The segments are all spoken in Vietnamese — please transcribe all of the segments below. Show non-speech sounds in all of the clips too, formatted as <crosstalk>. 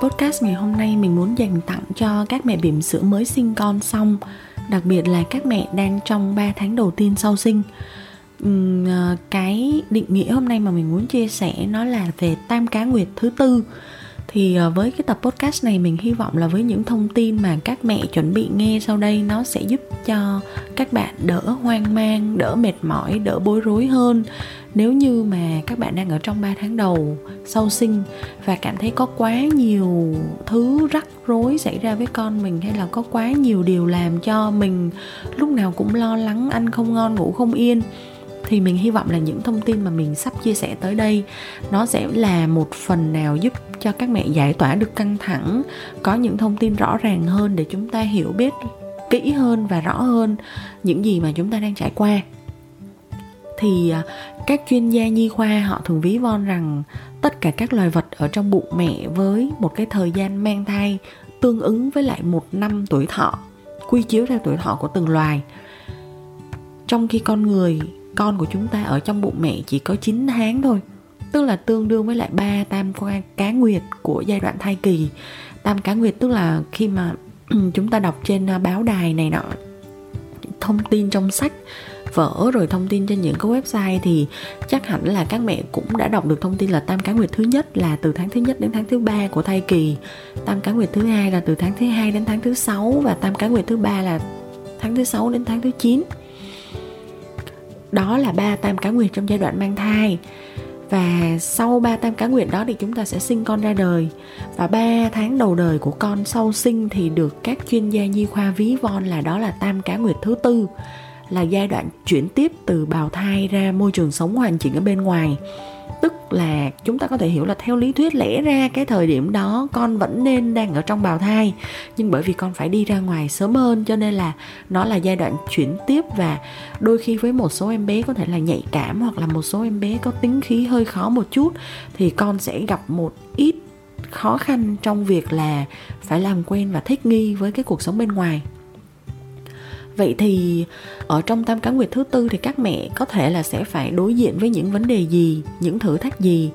Tập podcast ngày hôm nay, mình muốn dành tặng cho các mẹ bỉm sữa mới sinh con xong. Đặc biệt là các mẹ đang trong 3 tháng đầu tiên sau sinh. Ờ, cái định nghĩa hôm nay mà mình muốn chia sẻ nó là về tam cá nguyệt thứ tư. Thì ờ, với cái tập podcast này, mình hy vọng là với những thông tin mà các mẹ chuẩn bị nghe sau đây, nó sẽ giúp cho các bạn đỡ hoang mang, đỡ mệt mỏi, đỡ bối rối hơn nếu như mà các bạn đang ở trong 3 tháng đầu sau sinh và cảm thấy có quá nhiều thứ rắc rối xảy ra với con mình hay là có quá nhiều điều làm cho mình lúc nào cũng lo lắng, ăn không ngon, ngủ không yên, thì mình hy vọng là những thông tin mà mình sắp chia sẻ tới đây, nó sẽ là một phần nào giúp cho các mẹ giải tỏa được căng thẳng, có những thông tin rõ ràng hơn để chúng ta hiểu biết kỹ hơn và rõ hơn những gì mà chúng ta đang trải qua thì à, các chuyên gia nhi khoa họ thường ví von rằng tất cả các loài vật ở trong bụng mẹ với một cái thời gian mang thai tương ứng với lại một năm tuổi thọ, quy chiếu theo tuổi thọ của từng loài. Trong khi con người, con của chúng ta ở trong bụng mẹ chỉ có 9 tháng thôi, tức là tương đương với lại ba tam cá nguyệt của giai đoạn thai kỳ. Tam cá nguyệt tức là khi mà <clears throat> chúng ta đọc trên à, báo đài này nọ, thông tin trong sách vở rồi thông tin trên những cái website thì chắc hẳn là các mẹ cũng đã đọc được thông tin là tam cá nguyệt thứ nhất là từ tháng thứ nhất đến tháng thứ ba của thai kỳ. Tam cá nguyệt thứ hai là từ tháng thứ hai đến tháng thứ sáu và tam cá nguyệt thứ ba là tháng thứ sáu đến tháng thứ chín. Đó là ba tam cá nguyệt trong giai đoạn mang thai. Và sau ba tam cá nguyệt đó thì chúng ta sẽ sinh con ra đời. Và 3 tháng đầu đời của con sau sinh thì được các chuyên gia nhi khoa ví von là đó là tam cá nguyệt thứ tư là giai đoạn chuyển tiếp từ bào thai ra môi trường sống hoàn chỉnh ở bên ngoài. Tức là chúng ta có thể hiểu là theo lý thuyết lẽ ra cái thời điểm đó con vẫn nên đang ở trong bào thai, nhưng bởi vì con phải đi ra ngoài sớm hơn cho nên là nó là giai đoạn chuyển tiếp và đôi khi với một số em bé có thể là nhạy cảm hoặc là một số em bé có tính khí hơi khó một chút thì con sẽ gặp một ít khó khăn trong việc là phải làm quen và thích nghi với cái cuộc sống bên ngoài vậy thì ở trong tam cá nguyệt thứ tư thì các mẹ có thể là sẽ phải đối diện với những vấn đề gì, những thử thách gì?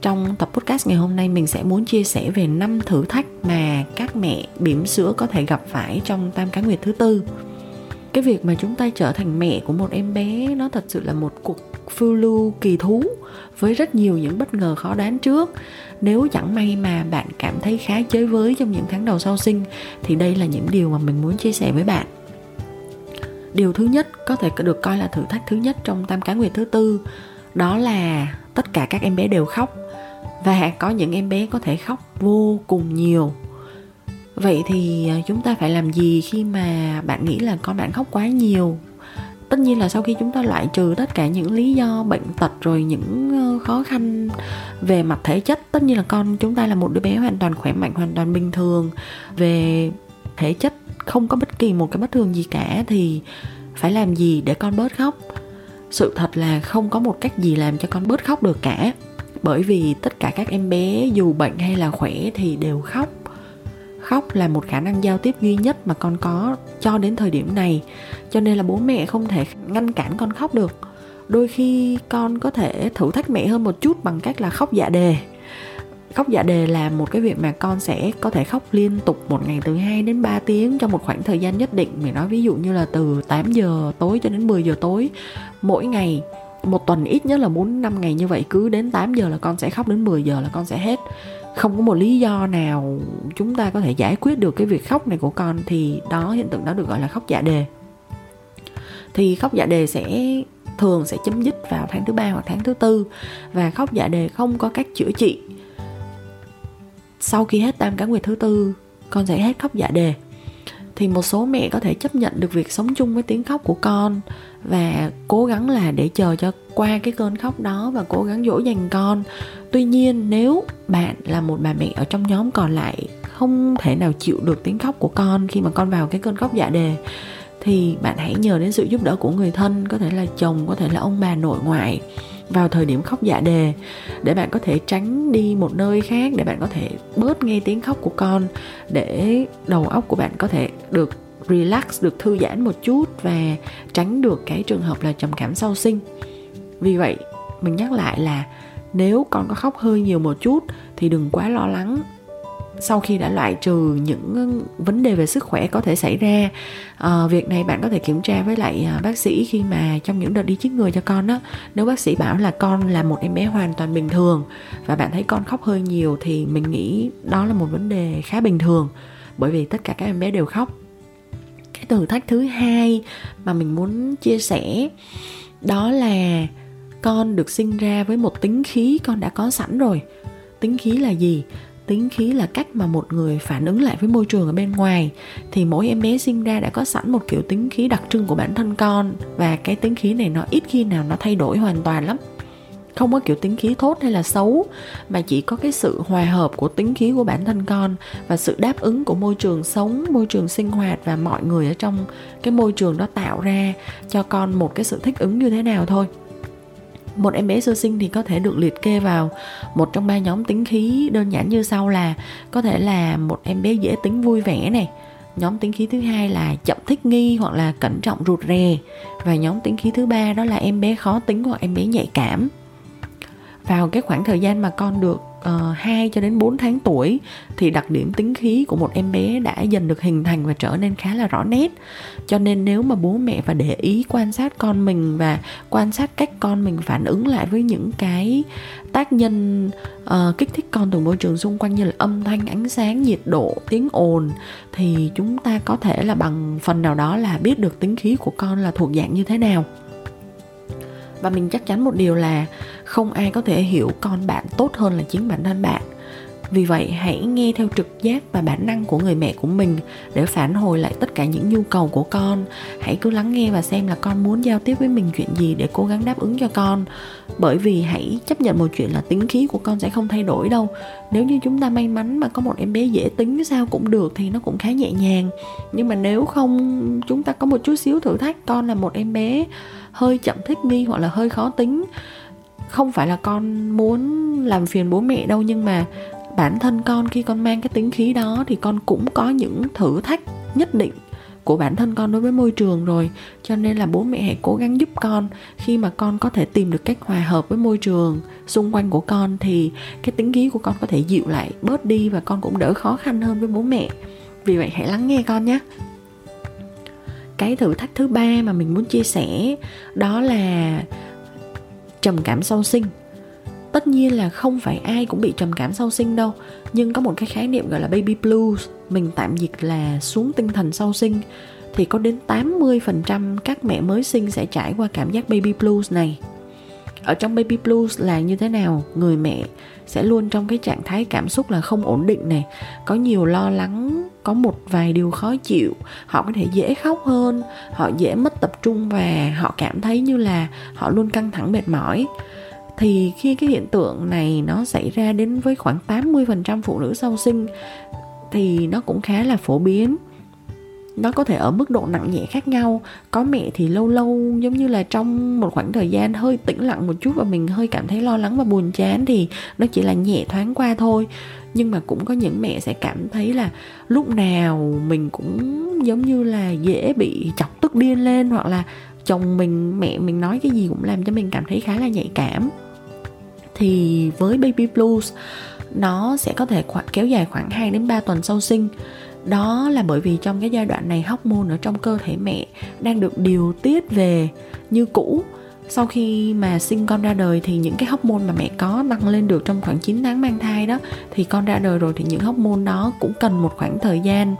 Trong tập podcast ngày hôm nay, mình sẽ muốn chia sẻ về năm thử thách mà các mẹ bỉm sữa có thể gặp phải trong tam cá nguyệt thứ tư. Cái việc mà chúng ta trở thành mẹ của một em bé, nó thật sự là một cuộc phiêu lưu kỳ thú với rất nhiều những bất ngờ khó đoán trước. Nếu chẳng may mà bạn cảm thấy khá chơi với trong những tháng đầu sau sinh, thì đây là những điều mà mình muốn chia sẻ với bạn điều thứ nhất có thể được coi là thử thách thứ nhất trong tam cá nguyệt thứ tư, đó là tất cả các em bé đều khóc. Và có những em bé có thể khóc vô cùng nhiều. Vậy thì à, chúng ta phải làm gì khi mà bạn nghĩ là con bạn khóc quá nhiều? Tất nhiên là sau khi chúng ta loại trừ tất cả những lý do bệnh tật rồi những ờ, khó khăn về mặt thể chất, tất nhiên là con chúng ta là một đứa bé hoàn toàn khỏe mạnh, hoàn toàn bình thường. Về thể chất không có bất kỳ một cái bất thường gì cả thì phải làm gì để con bớt khóc? Sự thật là không có một cách gì làm cho con bớt khóc được cả. Bởi vì tất cả các em bé dù bệnh hay là khỏe thì đều khóc. Khóc là một khả năng giao tiếp duy nhất mà con có cho đến thời điểm này. Cho nên là bố mẹ không thể ngăn cản con khóc được. Đôi khi con có thể thử thách mẹ hơn một chút bằng cách là khóc dạ đề khóc dạ đề là một cái việc mà con sẽ có thể khóc liên tục một ngày từ 2 đến 3 tiếng trong một khoảng thời gian nhất định. Mình nói ví dụ như là từ 8 giờ tối cho đến 10 giờ tối, mỗi ngày, một tuần ít nhất là 4 năm ngày như vậy. Cứ đến 8 giờ là con sẽ khóc, đến 10 giờ là con sẽ hết. Không có một lý do nào chúng ta có thể giải quyết được cái việc khóc này của con thì đó, hiện tượng đó được gọi là khóc dạ đề. Thì khóc dạ đề sẽ, thường sẽ chấm dứt vào tháng thứ ba hoặc tháng thứ tư. Và khóc dạ đề không có cách chữa trị sau khi hết tam cá nguyệt thứ tư, con sẽ hết khóc dạ đề. Thì một số mẹ có thể chấp nhận được việc sống chung với tiếng khóc của con và cố gắng là để chờ cho qua cái cơn khóc đó và cố gắng dỗ dành con. Tuy nhiên, nếu bạn là một bà mẹ ở trong nhóm còn lại không thể nào chịu được tiếng khóc của con khi mà con vào cái cơn khóc dạ đề, thì bạn hãy nhờ đến sự giúp đỡ của người thân, có thể là chồng, có thể là ông bà nội ngoại vào thời điểm khóc dạ đề, để bạn có thể tránh đi một nơi khác, để bạn có thể bớt nghe tiếng khóc của con, để đầu óc của bạn có thể được relax, được thư giãn một chút và tránh được cái trường hợp là trầm cảm sau sinh. Vì vậy, mình nhắc lại là nếu con có khóc hơi nhiều một chút thì đừng quá lo lắng sau khi đã loại trừ những vấn đề về sức khỏe có thể xảy ra à, việc này bạn có thể kiểm tra với lại ờ, bác sĩ khi mà trong những đợt đi chích ngừa cho con đó nếu bác sĩ bảo là con là một em bé hoàn toàn bình thường và bạn thấy con khóc hơi nhiều thì mình nghĩ đó là một vấn đề khá bình thường bởi vì tất cả các em bé đều khóc. Cái thử thách thứ hai mà mình muốn chia sẻ đó là con được sinh ra với một tính khí con đã có sẵn rồi. Tính khí là gì? Tính khí là cách mà một người phản ứng lại với môi trường ở bên ngoài. Thì mỗi em bé sinh ra đã có sẵn một kiểu tính khí đặc trưng của bản thân con. Và cái tính khí này nó ít khi nào nó thay đổi hoàn toàn lắm. Không có kiểu tính khí tốt hay là xấu, mà chỉ có cái sự hòa hợp của tính khí của bản thân con và sự đáp ứng của môi trường sống, môi trường sinh hoạt và mọi người ở trong cái môi trường đó tạo ra cho con một cái sự thích ứng như thế nào thôi một em bé sơ sinh thì có thể được liệt kê vào một trong ba nhóm tính khí đơn giản như sau là, có thể là một em bé dễ tính vui vẻ này, nhóm tính khí thứ hai là chậm thích nghi hoặc là cẩn trọng rụt rè, và nhóm tính khí thứ ba đó là em bé khó tính hoặc em bé nhạy cảm. Vào cái khoảng thời gian mà con được Ờ, uh, 2 cho đến 4 tháng tuổi thì đặc điểm tính khí của một em bé đã dần được hình thành và trở nên khá là rõ nét. Cho nên nếu mà bố mẹ và để ý quan sát con mình và quan sát cách con mình phản ứng lại với những cái tác nhân uh, kích thích con từ môi trường xung quanh như là âm thanh, ánh sáng, nhiệt độ, tiếng ồn thì chúng ta có thể là bằng phần nào đó là biết được tính khí của con là thuộc dạng như thế nào và mình chắc chắn một điều là không ai có thể hiểu con bạn tốt hơn là chính bản thân bạn. Vì vậy, hãy nghe theo trực giác và bản năng của người mẹ của mình để phản hồi lại tất cả những nhu cầu của con. Hãy cứ lắng nghe và xem là con muốn giao tiếp với mình chuyện gì để cố gắng đáp ứng cho con. Bởi vì hãy chấp nhận một chuyện là tính khí của con sẽ không thay đổi đâu. Nếu như chúng ta may mắn mà có một em bé dễ tính sao cũng được thì nó cũng khá nhẹ nhàng. Nhưng mà nếu không, chúng ta có một chút xíu thử thách, con là một em bé hơi chậm thích nghi hoặc là hơi khó tính không phải là con muốn làm phiền bố mẹ đâu, nhưng mà bản thân con khi con mang cái tính khí đó thì con cũng có những thử thách nhất định của bản thân con đối với môi trường rồi. Cho nên là bố mẹ hãy cố gắng giúp con. Khi mà con có thể tìm được cách hòa hợp với môi trường xung quanh của con thì cái tính khí của con có thể dịu lại, bớt đi và con cũng đỡ khó khăn hơn với bố mẹ. Vì vậy hãy lắng nghe con nhé. Cái thử thách thứ ba mà mình muốn chia sẻ đó là trầm cảm sau sinh. Tất nhiên là không phải ai cũng bị trầm cảm sau sinh đâu, nhưng có một cái khái niệm gọi là baby blues. Mình tạm dịch là xuống tinh thần sau sinh. Thì có đến 80% các mẹ mới sinh sẽ trải qua cảm giác baby blues này ở trong baby blues là như thế nào? Người mẹ sẽ luôn trong cái trạng thái cảm xúc là không ổn định này. Có nhiều lo lắng, có một vài điều khó chịu. Họ có thể dễ khóc hơn, họ dễ mất tập trung và họ cảm thấy như là họ luôn căng thẳng mệt mỏi. Thì khi cái hiện tượng này nó xảy ra đến với khoảng 80% phụ nữ sau sinh, thì nó cũng khá là phổ biến nó có thể ở mức độ nặng nhẹ khác nhau. Có mẹ thì lâu lâu giống như là trong một khoảng thời gian hơi tĩnh lặng một chút và mình hơi cảm thấy lo lắng và buồn chán thì nó chỉ là nhẹ thoáng qua thôi. Nhưng mà cũng có những mẹ sẽ cảm thấy là lúc nào mình cũng giống như là dễ bị chọc tức điên lên hoặc là chồng mình mẹ mình nói cái gì cũng làm cho mình cảm thấy khá là nhạy cảm. Thì với baby blues nó sẽ có thể khoảng, kéo dài khoảng 2 đến 3 tuần sau sinh đó là bởi vì trong cái giai đoạn này hóc môn ở trong cơ thể mẹ đang được điều tiết về như cũ. Sau khi mà sinh con ra đời thì những cái hóc môn mà mẹ có tăng lên được trong khoảng 9 tháng mang thai đó, thì con ra đời rồi thì những hóc môn đó cũng cần một khoảng thời gian,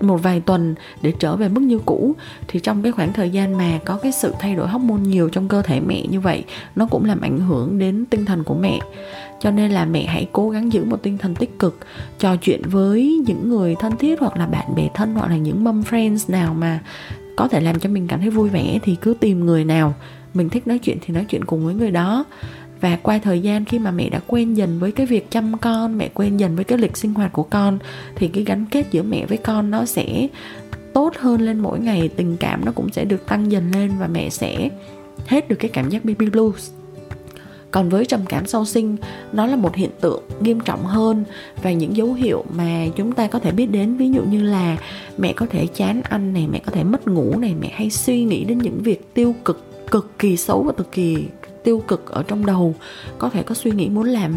một vài tuần để trở về mức như cũ. Thì trong cái khoảng thời gian mà có cái sự thay đổi hóc môn nhiều trong cơ thể mẹ như vậy, nó cũng làm ảnh hưởng đến tinh thần của mẹ cho nên là mẹ hãy cố gắng giữ một tinh thần tích cực, trò chuyện với những người thân thiết hoặc là bạn bè thân hoặc là những mom friends nào mà có thể làm cho mình cảm thấy vui vẻ thì cứ tìm người nào mình thích nói chuyện thì nói chuyện cùng với người đó. Và qua thời gian khi mà mẹ đã quen dần với cái việc chăm con, mẹ quen dần với cái lịch sinh hoạt của con, thì cái gắn kết giữa mẹ với con nó sẽ tốt hơn lên mỗi ngày, tình cảm nó cũng sẽ được tăng dần lên và mẹ sẽ hết được cái cảm giác baby blues còn với trầm cảm sau sinh, nó là một hiện tượng nghiêm trọng hơn và những dấu hiệu mà chúng ta có thể biết đến. Ví dụ như là mẹ có thể chán ăn này, mẹ có thể mất ngủ này, mẹ hay suy nghĩ đến những việc tiêu cực cực kỳ xấu và cực kỳ tiêu cực ở trong đầu. Có thể có suy nghĩ muốn làm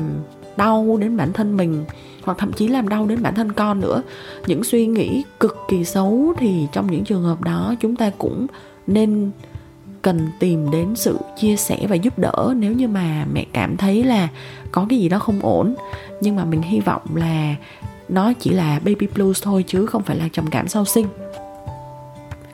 đau đến bản thân mình, hoặc thậm chí làm đau đến bản thân con nữa. Những suy nghĩ cực kỳ xấu thì trong những trường hợp đó, chúng ta cũng nên cần tìm đến sự chia sẻ và giúp đỡ nếu như mà mẹ cảm thấy là có cái gì đó không ổn. Nhưng mà mình hy vọng là nó chỉ là baby blues thôi chứ không phải là trầm cảm sau sinh.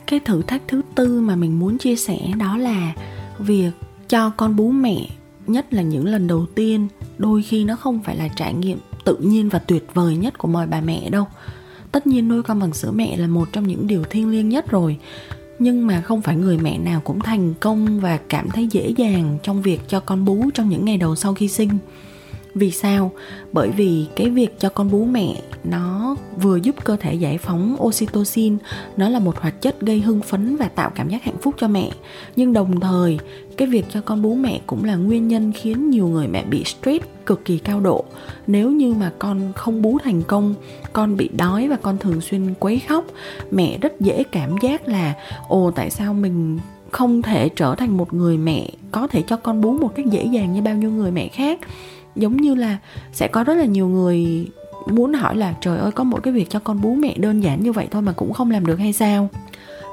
Cái thử thách thứ tư mà mình muốn chia sẻ đó là việc cho con bú mẹ, nhất là những lần đầu tiên, đôi khi nó không phải là trải nghiệm tự nhiên và tuyệt vời nhất của mọi bà mẹ đâu. Tất nhiên nuôi con bằng sữa mẹ là một trong những điều thiêng liêng nhất rồi nhưng mà không phải người mẹ nào cũng thành công và cảm thấy dễ dàng trong việc cho con bú trong những ngày đầu sau khi sinh vì sao? Bởi vì cái việc cho con bú mẹ nó vừa giúp cơ thể giải phóng oxytocin, nó là một hoạt chất gây hưng phấn và tạo cảm giác hạnh phúc cho mẹ. Nhưng đồng thời, cái việc cho con bú mẹ cũng là nguyên nhân khiến nhiều người mẹ bị stress cực kỳ cao độ. Nếu như mà con không bú thành công, con bị đói và con thường xuyên quấy khóc, mẹ rất dễ cảm giác là, ồ, tại sao mình không thể trở thành một người mẹ có thể cho con bú một cách dễ dàng như bao nhiêu người mẹ khác? Giống như là sẽ có rất là nhiều người muốn hỏi là, trời ơi, có một cái việc cho con bú mẹ đơn giản như vậy thôi mà cũng không làm được hay sao?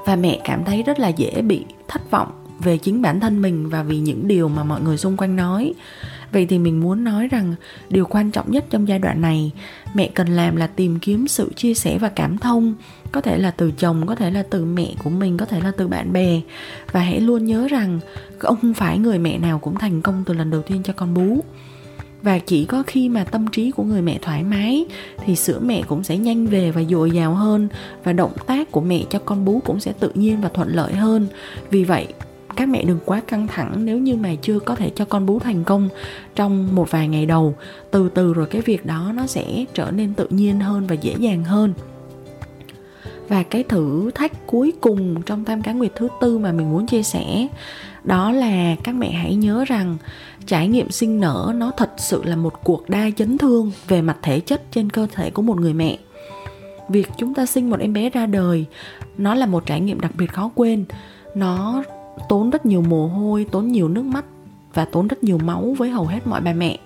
Và mẹ cảm thấy rất là dễ bị thất vọng về chính bản thân mình và vì những điều mà mọi người xung quanh nói. Vậy thì mình muốn nói rằng điều quan trọng nhất trong giai đoạn này, mẹ cần làm là tìm kiếm sự chia sẻ và cảm thông, có thể là từ chồng, có thể là từ mẹ của mình, có thể là từ bạn bè. Và hãy luôn nhớ rằng không phải người mẹ nào cũng thành công từ lần đầu tiên cho con bú và chỉ có khi mà tâm trí của người mẹ thoải mái thì sữa mẹ cũng sẽ nhanh về và dồi dào hơn và động tác của mẹ cho con bú cũng sẽ tự nhiên và thuận lợi hơn. Vì vậy, các mẹ đừng quá căng thẳng nếu như mà chưa có thể cho con bú thành công trong một vài ngày đầu. Từ từ rồi cái việc đó nó sẽ trở nên tự nhiên hơn và dễ dàng hơn. Và cái thử thách cuối cùng trong tam cá nguyệt thứ tư mà mình muốn chia sẻ đó là các mẹ hãy nhớ rằng trải nghiệm sinh nở nó thật sự là một cuộc đa chấn thương về mặt thể chất trên cơ thể của một người mẹ. Việc chúng ta sinh một em bé ra đời, nó là một trải nghiệm đặc biệt khó quên. Nó tốn rất nhiều mồ hôi, tốn nhiều nước mắt và tốn rất nhiều máu với hầu hết mọi bà mẹ.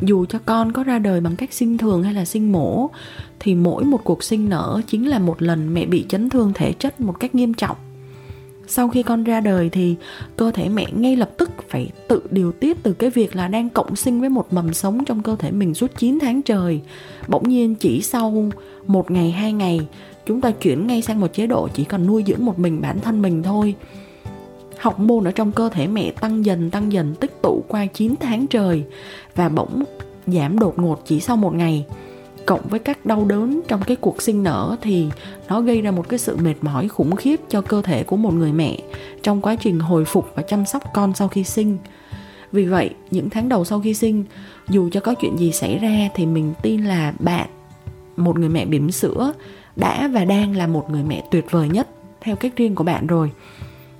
Dù cho con có ra đời bằng cách sinh thường hay là sinh mổ, thì mỗi một cuộc sinh nở chính là một lần mẹ bị chấn thương thể chất một cách nghiêm trọng sau khi con ra đời thì cơ thể mẹ ngay lập tức phải tự điều tiết từ cái việc là đang cộng sinh với một mầm sống trong cơ thể mình suốt 9 tháng trời. Bỗng nhiên chỉ sau một ngày, hai ngày, chúng ta chuyển ngay sang một chế độ chỉ còn nuôi dưỡng một mình bản thân mình thôi. Học môn ở trong cơ thể mẹ tăng dần tăng dần tích tụ qua 9 tháng trời và bỗng giảm đột ngột chỉ sau một ngày cộng với các đau đớn trong cái cuộc sinh nở thì nó gây ra một cái sự mệt mỏi khủng khiếp cho cơ thể của một người mẹ trong quá trình hồi phục và chăm sóc con sau khi sinh. Vì vậy, những tháng đầu sau khi sinh, dù cho có chuyện gì xảy ra thì mình tin là bạn, một người mẹ bỉm sữa, đã và đang là một người mẹ tuyệt vời nhất theo cách riêng của bạn rồi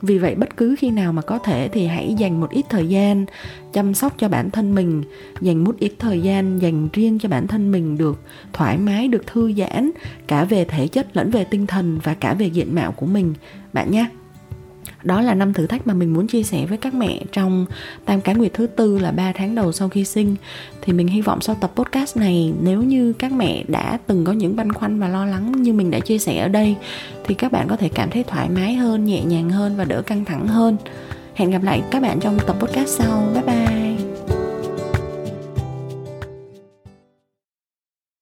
vì vậy bất cứ khi nào mà có thể thì hãy dành một ít thời gian chăm sóc cho bản thân mình, dành một ít thời gian dành riêng cho bản thân mình được thoải mái, được thư giãn cả về thể chất lẫn về tinh thần và cả về diện mạo của mình. Bạn nhé! Đó là năm thử thách mà mình muốn chia sẻ với các mẹ trong tam cá nguyệt thứ tư là 3 tháng đầu sau khi sinh. Thì mình hy vọng sau tập podcast này, nếu như các mẹ đã từng có những băn khoăn và lo lắng như mình đã chia sẻ ở đây, thì các bạn có thể cảm thấy thoải mái hơn, nhẹ nhàng hơn và đỡ căng thẳng hơn. Hẹn gặp lại các bạn trong tập podcast sau. Bye bye.